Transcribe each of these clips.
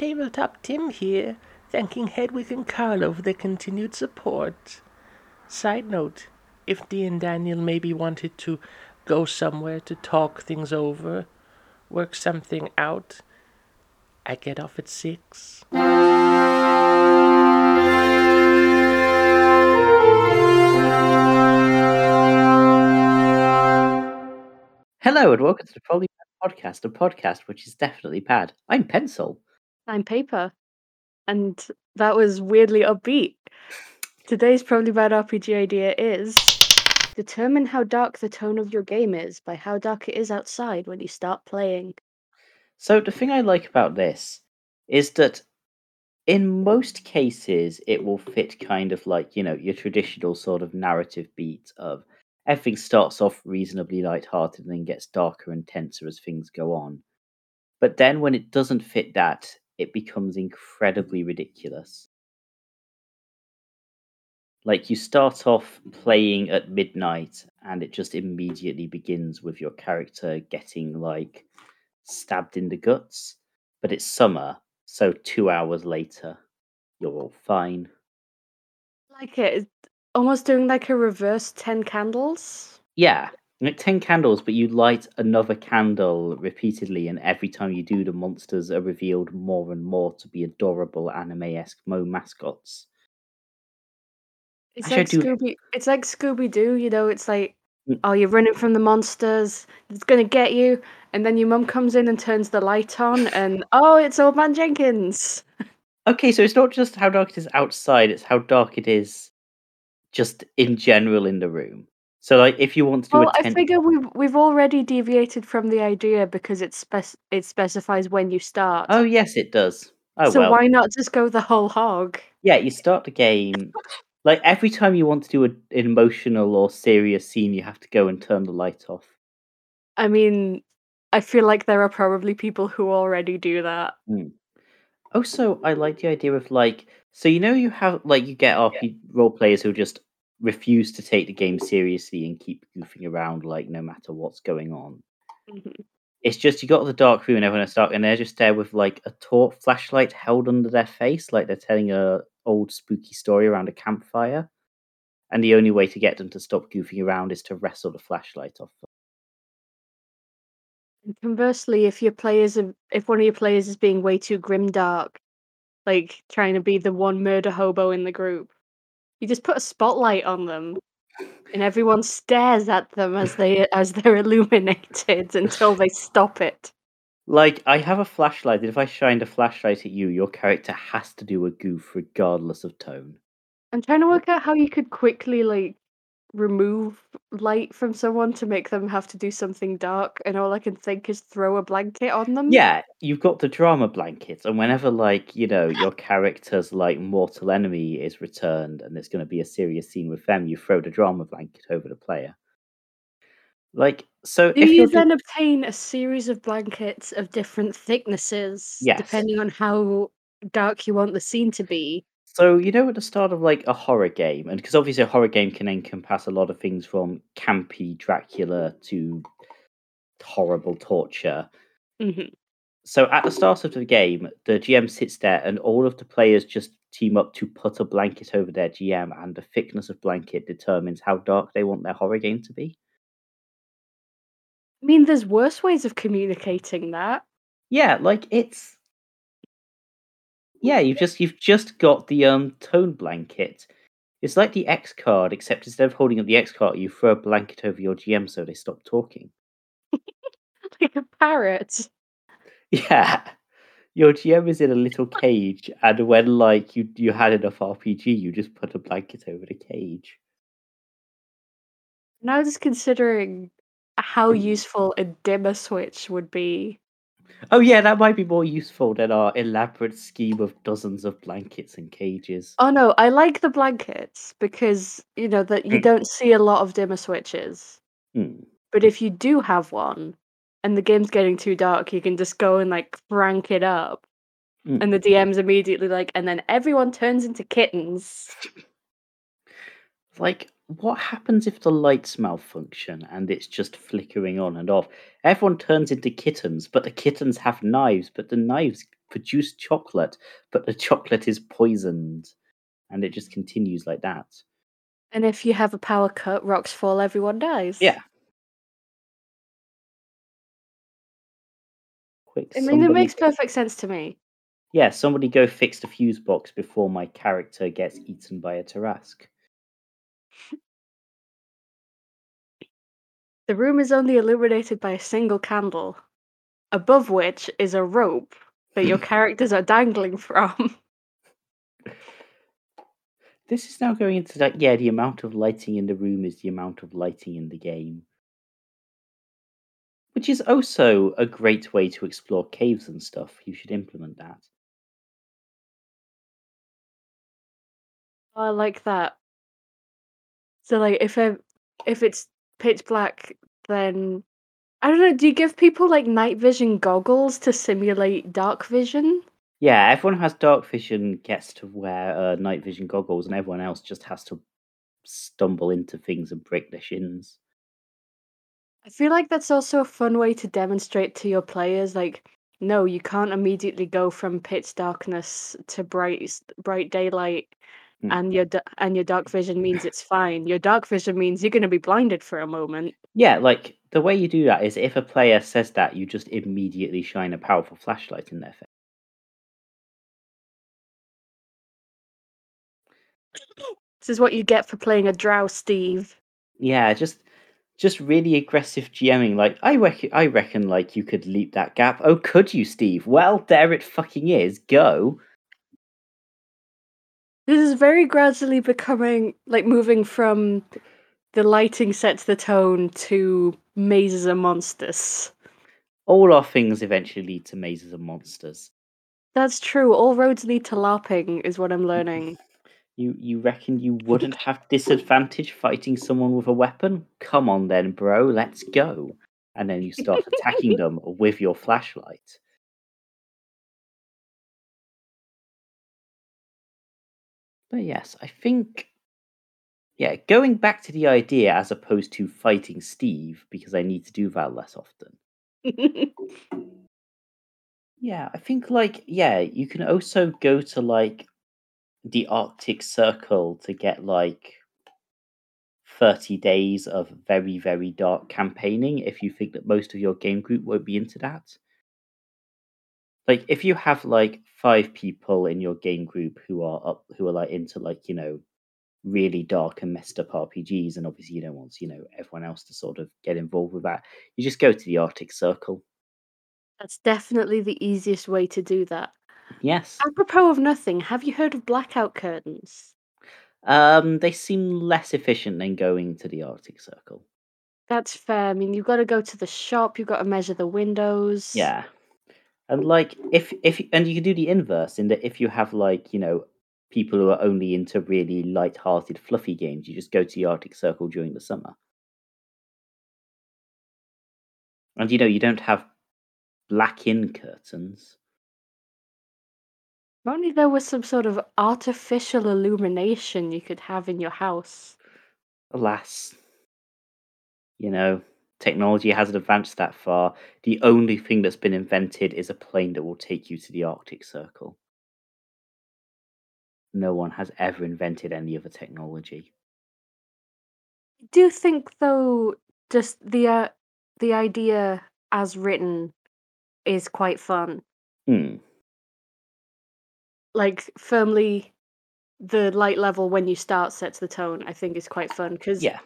Tabletop Tim here, thanking Hedwig and Carlo for their continued support. Side note, if Dee and Daniel maybe wanted to go somewhere to talk things over, work something out, I get off at six. Hello and welcome to the Probably Bad Podcast, a podcast which is definitely bad. I'm Pencil. I'm Paper. And that was weirdly upbeat. Today's Probably Bad RPG idea is determine how dark the tone of your game is by how dark it is outside when you start playing. So the thing I like about this is that in most cases it will fit kind of like, you know, your traditional sort of narrative beat of everything starts off reasonably light-hearted and then gets darker and tenser as things go on. But then when it doesn't fit that, it becomes incredibly ridiculous. Like you start off playing at midnight and it just immediately begins with your character getting like stabbed in the guts, but it's summer, so 2 hours later you're all fine. Like it, almost doing like a reverse 10 candles. Yeah, like 10 candles, but you light another candle repeatedly, and every time you do, the monsters are revealed more and more to be adorable anime esque moe mascots. It's Actually, like do- Scooby it's like Scooby Doo, you know, it's like Mm. oh you're running from the monsters, it's gonna get you, and then your mum comes in and turns the light on and oh it's old man Jenkins. Okay, so it's not just how dark it is outside, it's how dark it is just in general in the room. So, like, if you want to do Well, a I 10. figure we've we've already deviated from the idea because it spec- it specifies when you start. Oh, yes, it does. Oh, so well. why not just go the whole hog? Yeah, you start the game. Like, every time you want to do a, an emotional or serious scene, you have to go and turn the light off. I mean, I feel like there are probably people who already do that. Hmm. Also, I like the idea of like, so you know, you have like you get RP role players who just refuse to take the game seriously and keep goofing around like no matter what's going on. Mhm. It's just you got to the dark room and everyone is dark, and they're just there with like a torch flashlight held under their face, like they're telling a old spooky story around a campfire. And the only way to get them to stop goofing around is to wrestle the flashlight off them. And conversely, if your players are, if one of your players is being way too grim dark, like trying to be the one murder hobo in the group, you just put a spotlight on them, and everyone stares at them as they as they're illuminated until they stop it. Like, I have a flashlight, and if I shined a flashlight at you, your character has to do a goof regardless of tone. I'm trying to work out how you could quickly like remove light from someone to make them have to do something dark, and all I can think is throw a blanket on them. Yeah, you've got the drama blanket, and whenever, like, you know, your character's, like, mortal enemy is returned and there's going to be a serious scene with them, you throw the drama blanket over the player. Like, so Do if you you're do- then obtain a series of blankets of different thicknesses, Yes. depending on how dark you want the scene to be? So you know, at the start of like a horror game, and because obviously a horror game can encompass a lot of things from campy Dracula to horrible torture. Mhm. So at the start of the game, the GM sits there, and all of the players just team up to put a blanket over their GM, and the thickness of blanket determines how dark they want their horror game to be. I mean, there's worse ways of communicating that. Yeah, like it's yeah, you've just you've just got the um tone blanket. It's like the X card, except instead of holding up the X card, you throw a blanket over your GM so they stop talking. Like a parrot. Yeah. Your GM is in a little cage, and when like you you had enough RPG, you just put a blanket over the cage. And Now just considering how useful a dimmer switch would be. Oh yeah, that might be more useful than our elaborate scheme of dozens of blankets and cages. Oh no, I like the blankets because you know that you Mm. don't see a lot of dimmer switches. Hmm. But if you do have one and the game's getting too dark, you can just go and like crank it up. Mm. And the DM's immediately like, and then everyone turns into kittens. Like, what happens if the lights malfunction and it's just flickering on and off? Everyone turns into kittens, but the kittens have knives, but the knives produce chocolate, but the chocolate is poisoned, and it just continues like that. And if you have a power cut, rocks fall, everyone dies. Yeah. Quick, I mean, it makes perfect sense to me. Yeah, somebody go fix the fuse box before my character gets eaten by a Tarrasque. The room is only illuminated by a single candle, above which is a rope that your characters are dangling from. This is now going into that. yeah, the amount of lighting in the room is the amount of lighting in the game. Which is also a great way to explore caves and stuff. You should implement that. Oh, I like that. So, like, if I, if it's pitch black, then I don't know. Do you give people like night vision goggles to simulate dark vision? Yeah, everyone who has dark vision gets to wear uh, night vision goggles, and everyone else just has to stumble into things and break their shins. I feel like that's also a fun way to demonstrate to your players, like, no, you can't immediately go from pitch darkness to bright bright daylight, Mm. and your and your dark vision means it's fine. Your dark vision means you're going to be blinded for a moment. Yeah, like the way you do that is if a player says that, you just immediately shine a powerful flashlight in their face. This is what you get for playing a drow, Steve. Yeah, just just really aggressive GMing. Like I reckon, I reckon, like you could leap that gap. Oh, could you, Steve? Well, there it fucking is. Go. This is very gradually becoming like moving from the lighting sets the tone to mazes and monsters. All our things eventually lead to mazes and monsters. That's true. All roads lead to LARPing, is what I'm learning. You you reckon you wouldn't have disadvantage fighting someone with a weapon? Come on then, bro, let's go. And then you start attacking them with your flashlight. But yes, I think yeah, going back to the idea as opposed to fighting Steve, because I need to do that less often. Yeah, I think like yeah, you can also go to like the Arctic Circle to get like 30 days of very very dark campaigning if you think that most of your game group won't be into that. Like if you have like 5 people in your game group who are up who are like into like, you know, really dark and messed up RPGs and obviously you don't want, you know, everyone else to sort of get involved with that. You just go to the Arctic Circle. That's definitely the easiest way to do that. Yes. Apropos of nothing, have you heard of blackout curtains? Um, they seem less efficient than going to the Arctic Circle. That's fair. I mean, you've got to go to the shop, you've got to measure the windows. Yeah, and like if if and you can do the inverse in that if you have like you know people who are only into really light-hearted, fluffy games, you just go to the Arctic Circle during the summer. And you know you don't have black-in curtains. If only there was some sort of artificial illumination you could have in your house. Alas, you know technology hasn't advanced that far. The only thing that's been invented is a plane that will take you to the Arctic Circle. No one has ever invented any other technology. I do think though just the uh, the idea as written is quite fun. Hmm. Like firmly the light level when you start sets the tone, I think is quite fun because Yeah.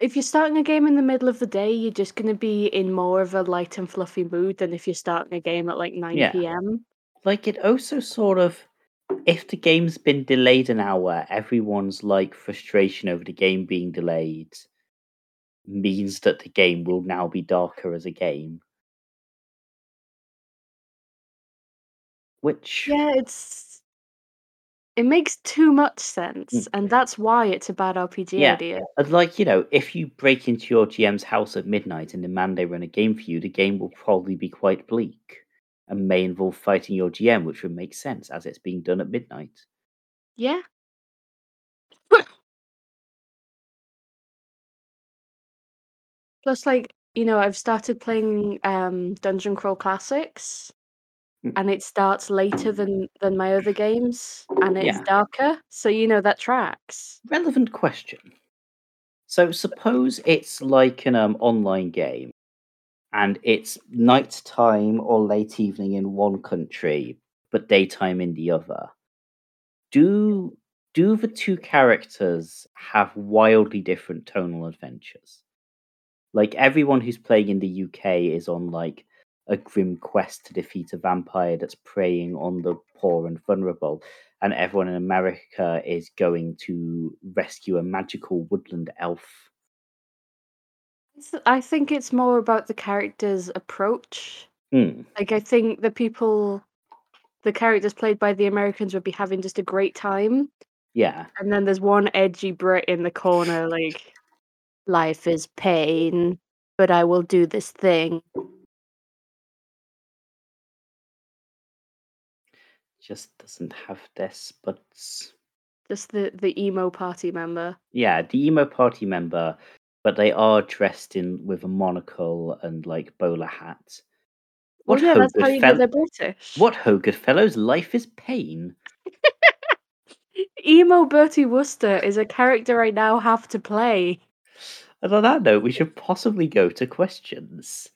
If you're starting a game in the middle of the day, you're just going to be in more of a light and fluffy mood than if you're starting a game at like 9 Yeah. p.m. Like it also sort of if the game's been delayed an hour, everyone's like frustration over the game being delayed means that the game will now be darker as a game. Which Yeah, it's it makes too much sense, and that's why it's a bad RPG Yeah. idea. Like, you know, if you break into your GM's house at midnight and demand they run a game for you, the game will probably be quite bleak and may involve fighting your GM, which would make sense as it's being done at midnight. Yeah. Plus, like you know, I've started playing um Dungeon Crawl Classics, Mm. And it starts later than than my other games, and it's Yeah. darker. So you know that tracks. Relevant question. So suppose it's like an um, online game, and it's night time or late evening in one country, but daytime in the other. Do do the two characters have wildly different tonal adventures? Like everyone who's playing in the UK is on like a grim quest to defeat a vampire that's preying on the poor and vulnerable, and everyone in America is going to rescue a magical woodland elf. I think it's more about the character's approach. Hmm. Like I think the people, the characters played by the Americans would be having just a great time, Yeah. and then there's one edgy Brit in the corner, like, life is pain, but I will do this thing. Just doesn't have this, but Just the the emo party member. yeah, the emo party member, but they are dressed in with a monocle and like bowler hat. Well, What oh, yeah, that's how you know they're British. What ho good fellows, life is pain. Emo Bertie Wooster is a character I now have to play. And on that note, we should possibly go to questions.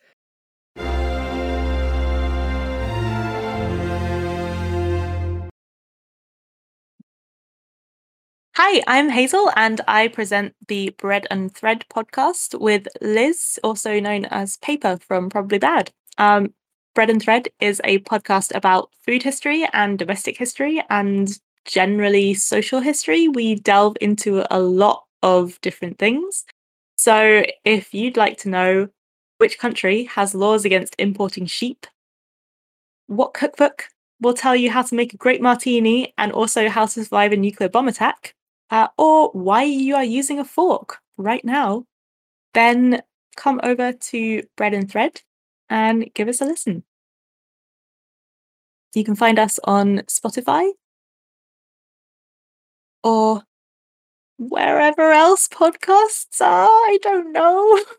Hi, I'm Hazel, and I present the Bread and Thread podcast with Liz, also known as Paper from Probably Bad. Um, Bread and Thread is a podcast about food history and domestic history and generally social history. We delve into a lot of different things. So, if you'd like to know which country has laws against importing sheep, what cookbook will tell you how to make a great martini and also how to survive a nuclear bomb attack, uh, or why you are using a fork right now, then come over to Bread and Thread and give us a listen. You can find us on Spotify or wherever else podcasts are. I don't know.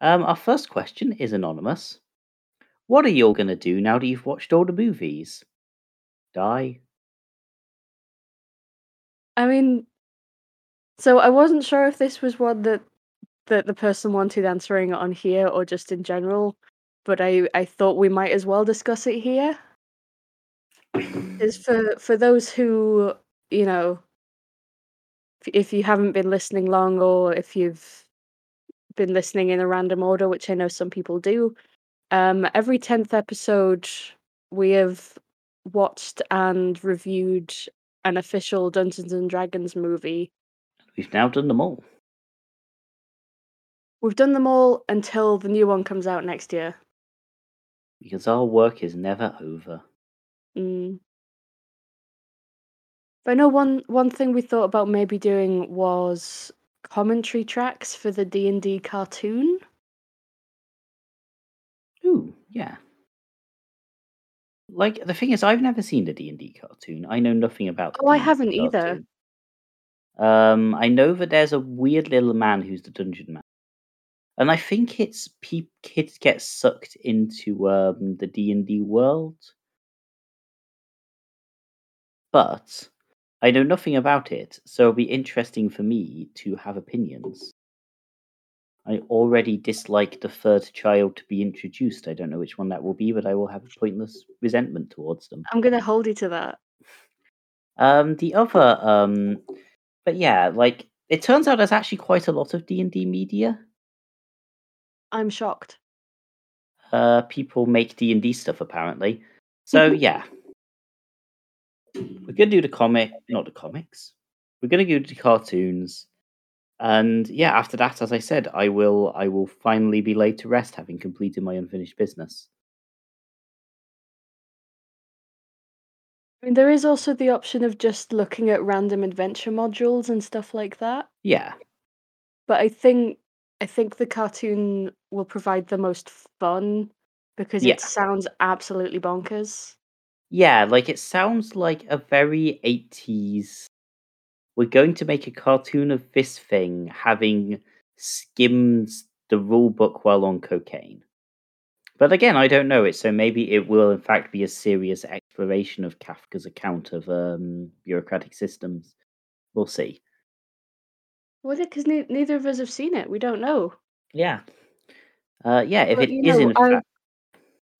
Um, our first question is anonymous. What are you all going to do now that you've watched all the movies? Die? I mean, so I wasn't sure if this was one that that the person wanted answering on here or just in general, but I I thought we might as well discuss it here. Is for for those who you know, if, if you haven't been listening long or if you've been listening in a random order, which I know some people do, um, every tenth episode we have watched and reviewed an official Dungeons and Dragons movie. We've now done them all. We've done them all until the new one comes out next year. Because our work is never over. Mm. But I know one one thing we thought about maybe doing was commentary tracks for the D and D cartoon. Ooh, yeah. Like the thing is, I've never seen the D and D cartoon. I know nothing about. the Oh, I D&D haven't either. Um, I know that there's a weird little man who's the dungeon man, and I think it's pe- kids get sucked into um the D and D world. But I know nothing about it, so it'll be interesting for me to have opinions. I already dislike the third child to be introduced. I don't know which one that will be, but I will have a pointless resentment towards them. I'm gonna hold you to that. Um, the other, um, but yeah, like it turns out there's actually quite a lot of D and D media. I'm shocked. Uh, people make D and D stuff apparently. So yeah, we're gonna do the comic, not the comics. We're gonna do the cartoons, and yeah, after that, as I said, I will, I will finally be laid to rest, having completed my unfinished business. I mean, there is also the option of just looking at random adventure modules and stuff like that. Yeah, But I think I think the cartoon will provide the most fun because Yeah. it sounds absolutely bonkers. yeah, like it sounds like a very 80s. We're going to make a cartoon of this thing having skimmed the rule book while on cocaine. But again, I don't know it, so maybe it will in fact be a serious exploration of Kafka's account of um, bureaucratic systems. We'll see. Was it because ne- neither of us have seen it? We don't know. Yeah. Uh, yeah, if But it is know, in I- fact.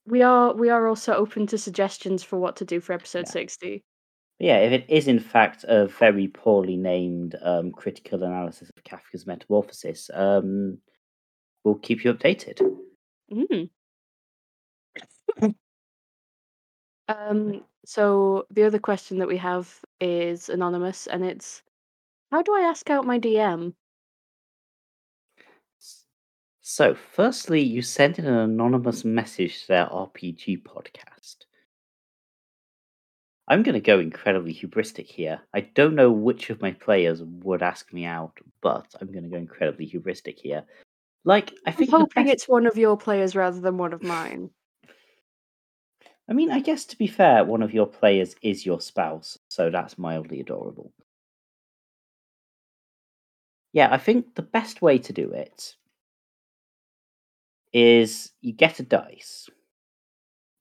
We are we are also open to suggestions for what to do for episode Yeah. sixty. Yeah, if it is in fact a very poorly named um, critical analysis of Kafka's metamorphosis, um, we'll keep you updated. Mm. um. So the other question that we have is anonymous, and it's, how do I ask out my DM? So, firstly, you sent in an anonymous message to their RPG podcast. I'm going to go incredibly hubristic here. I don't know which of my players would ask me out, but I'm going to go incredibly hubristic here. Like, I I'm think. hoping best- it's one of your players rather than one of mine. I mean, I guess to be fair, one of your players is your spouse, so that's mildly adorable. Yeah, I think the best way to do it is you get a dice,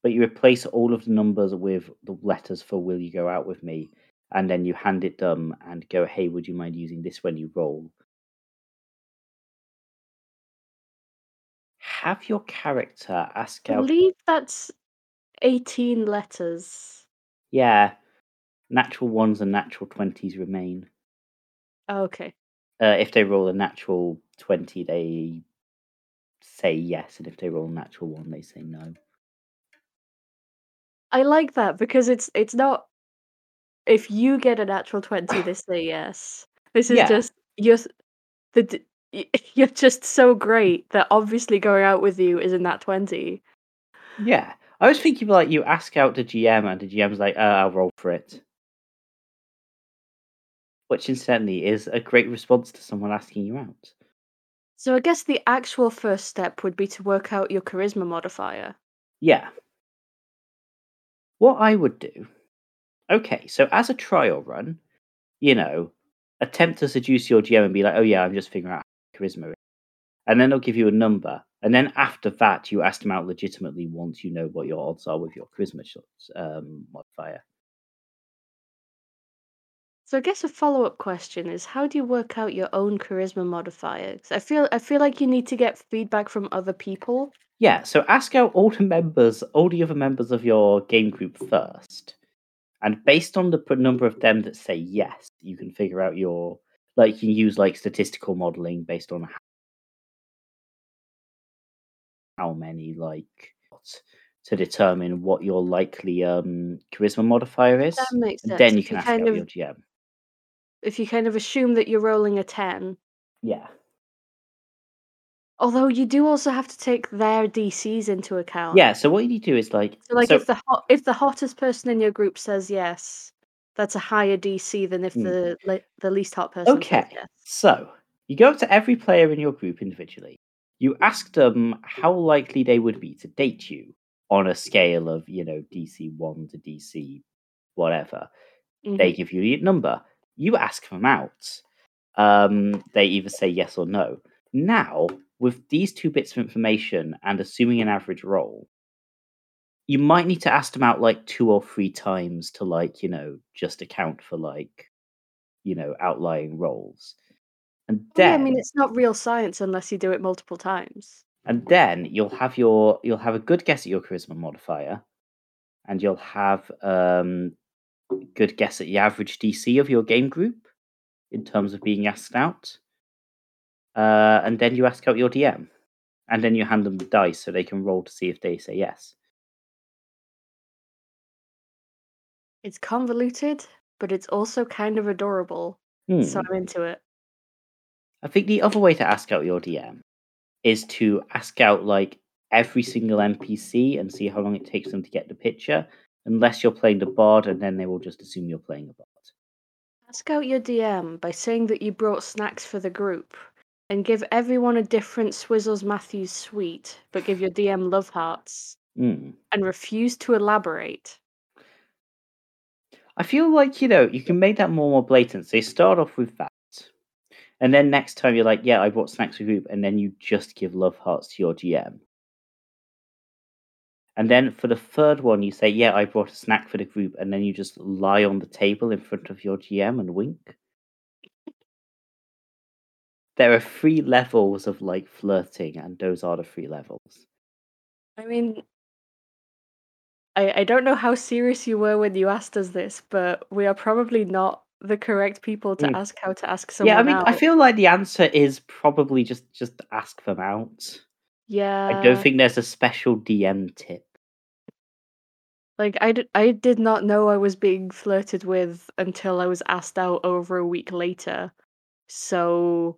but you replace all of the numbers with the letters for will you go out with me, and then you hand it them and go, hey, would you mind using this when you roll? Have your character ask I out believe that's eighteen letters. Yeah, natural ones and natural twenties remain. Oh, okay. Uh, if they roll a natural twenty, they say yes, and if they roll a natural one, they say no. I like that because it's it's not if you get a natural 20 they say yes. This is Yeah. just you're s- the d- y- you're just so great that obviously going out with you is in that 20. Yeah, I was thinking like you ask out the GM, and the GM's like, uh, "I'll roll for it," which incidentally is a great response to someone asking you out. So I guess the actual first step would be to work out your charisma modifier. Yeah. What I would do. Okay, so as a trial run, you know, attempt to seduce your GM and be like, oh yeah, I'm just figuring out charisma is. And then they'll give you a number. And then after that, you ask them out legitimately once you know what your odds are with your charisma shots, um, modifier. So I guess a follow-up question is how do you work out your own charisma modifier? I feel I feel like you need to get feedback from other people. Yeah, so ask out all the members, all the other members of your game group first. And based on the number of them that say yes, you can figure out your like you can use like statistical modeling based on how, many like to determine what your likely um charisma modifier is. That makes And sense. then you If can ask kind out of your GM. if you kind of assume that you're rolling a 10, Yeah. Although you do also have to take their DCs into account. Yeah, so what you need to do is like So like so- if the hot, if the hottest person in your group says yes, that's a higher DC than if Hmm. the le- the least hot person says Okay. yes. So you go up to every player in your group individually. You ask them how likely they would be to date you on a scale of, you know, DC one to DC whatever. They Mhm. give you a number. You ask them out. Um, they either say yes or no. Now, with these two bits of information and assuming an average roll, you might need to ask them out like two or three times to like, you know, just account for like, you know, outlying rolls. And Well, yeah, then I mean it's not real science unless you do it multiple times. and then you'll have your you'll have a good guess at your charisma modifier and you'll have um a good guess at the average dc of your game group in terms of being asked out uh, and then you ask out your dm and then you hand them the dice so they can roll to see if they say yes It's convoluted, but it's also kind of adorable. Hmm. So I'm into it. i think the other way to ask out your dm is to ask out like every single npc and see how long it takes them to get the picture unless you're playing the bard and then they will just assume you're playing a bard Ask out your DM by saying that you brought snacks for the group and give everyone a different Swizzels Matthews sweet, but give your DM love hearts Hmm. and refuse to elaborate. I feel like you know you can make that more more blatant. So you start off with that, and then next time you're like, "Yeah, I brought snacks for the group," and then you just give love hearts to your GM. And then for the third one, you say, "Yeah, I brought a snack for the group," and then you just lie on the table in front of your GM and wink. There are three levels of like flirting, and those are the three levels. I mean, I, I don't know how serious you were when you asked us this, but we are probably not the correct people to Mm. ask how to ask someone yeah, I mean, I feel like the answer is probably just just ask them out. yeah, I don't think there's a special DM tip. like I did, I did not know I was being flirted with until I was asked out over a week later. So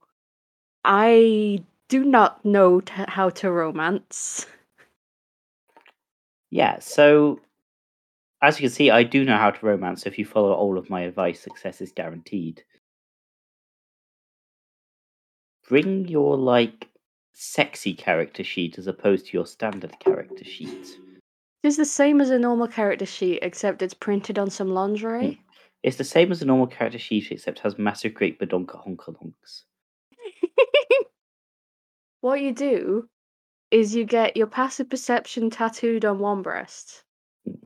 I do not know t- how to romance. Yeah, so as you can see, I do know how to romance. So if you follow all of my advice, success is guaranteed. Bring your like sexy character sheet as opposed to your standard character sheet. It's the same as a normal character sheet, except it's printed on some lingerie. Hmm. It's the same as a normal character sheet, except has massive great badonka honka honks. What you do is you get your passive perception tattooed on one breast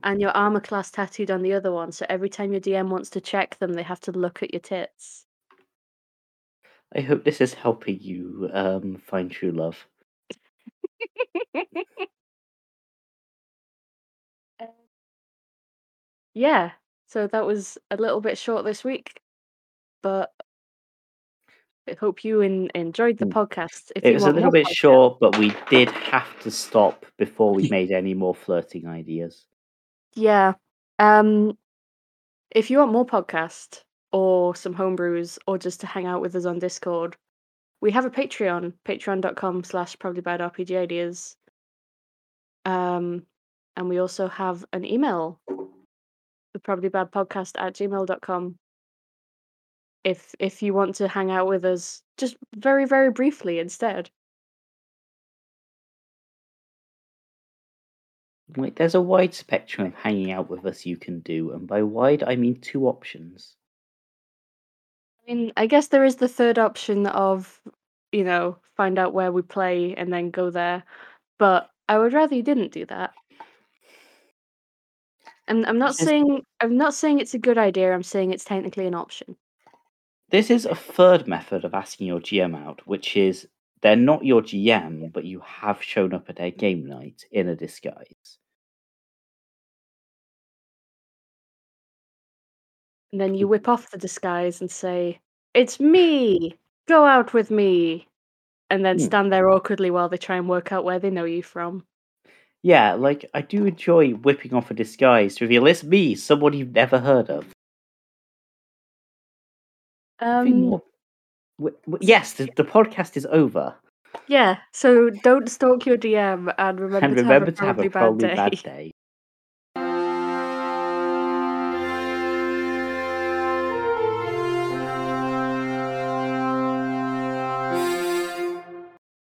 and your armor class tattooed on the other one. So every time your DM wants to check them, they have to look at your tits. I hope this is helping you um, find true love. yeah, so that was a little bit short this week, but I hope you en- enjoyed the Mm. podcast. If It you was a little bit podcasts- short, but we did have to stop before we made any more flirting ideas. Yeah. Um if you want more podcast or some homebrews or just to hang out with us on Discord, we have a Patreon, patreon.com slash probably bad RPG ideas. Um and we also have an email, the probably bad podcast at gmail.com. If if you want to hang out with us just very, very briefly instead. Like, there's a wide spectrum of hanging out with us you can do, and by wide I mean two options. I mean, I guess there is the third option of, you know, find out where we play and then go there. But I would rather you didn't do that. And I'm not saying I'm not saying it's a good idea. I'm saying it's technically an option. This is a third method of asking your GM out, which is they're not your GM, but you have shown up at their game night in a disguise. And then you whip off the disguise and say, "It's me. Go out with me." And then Hmm. stand there awkwardly while they try and work out where they know you from. Yeah, like I do enjoy whipping off a disguise to reveal it's me, someone you've never heard of. Um, more- w- w- yes, the, the podcast is over, yeah. So don't stalk your DM and remember, and to, remember have a to have a probably bad bad day. day.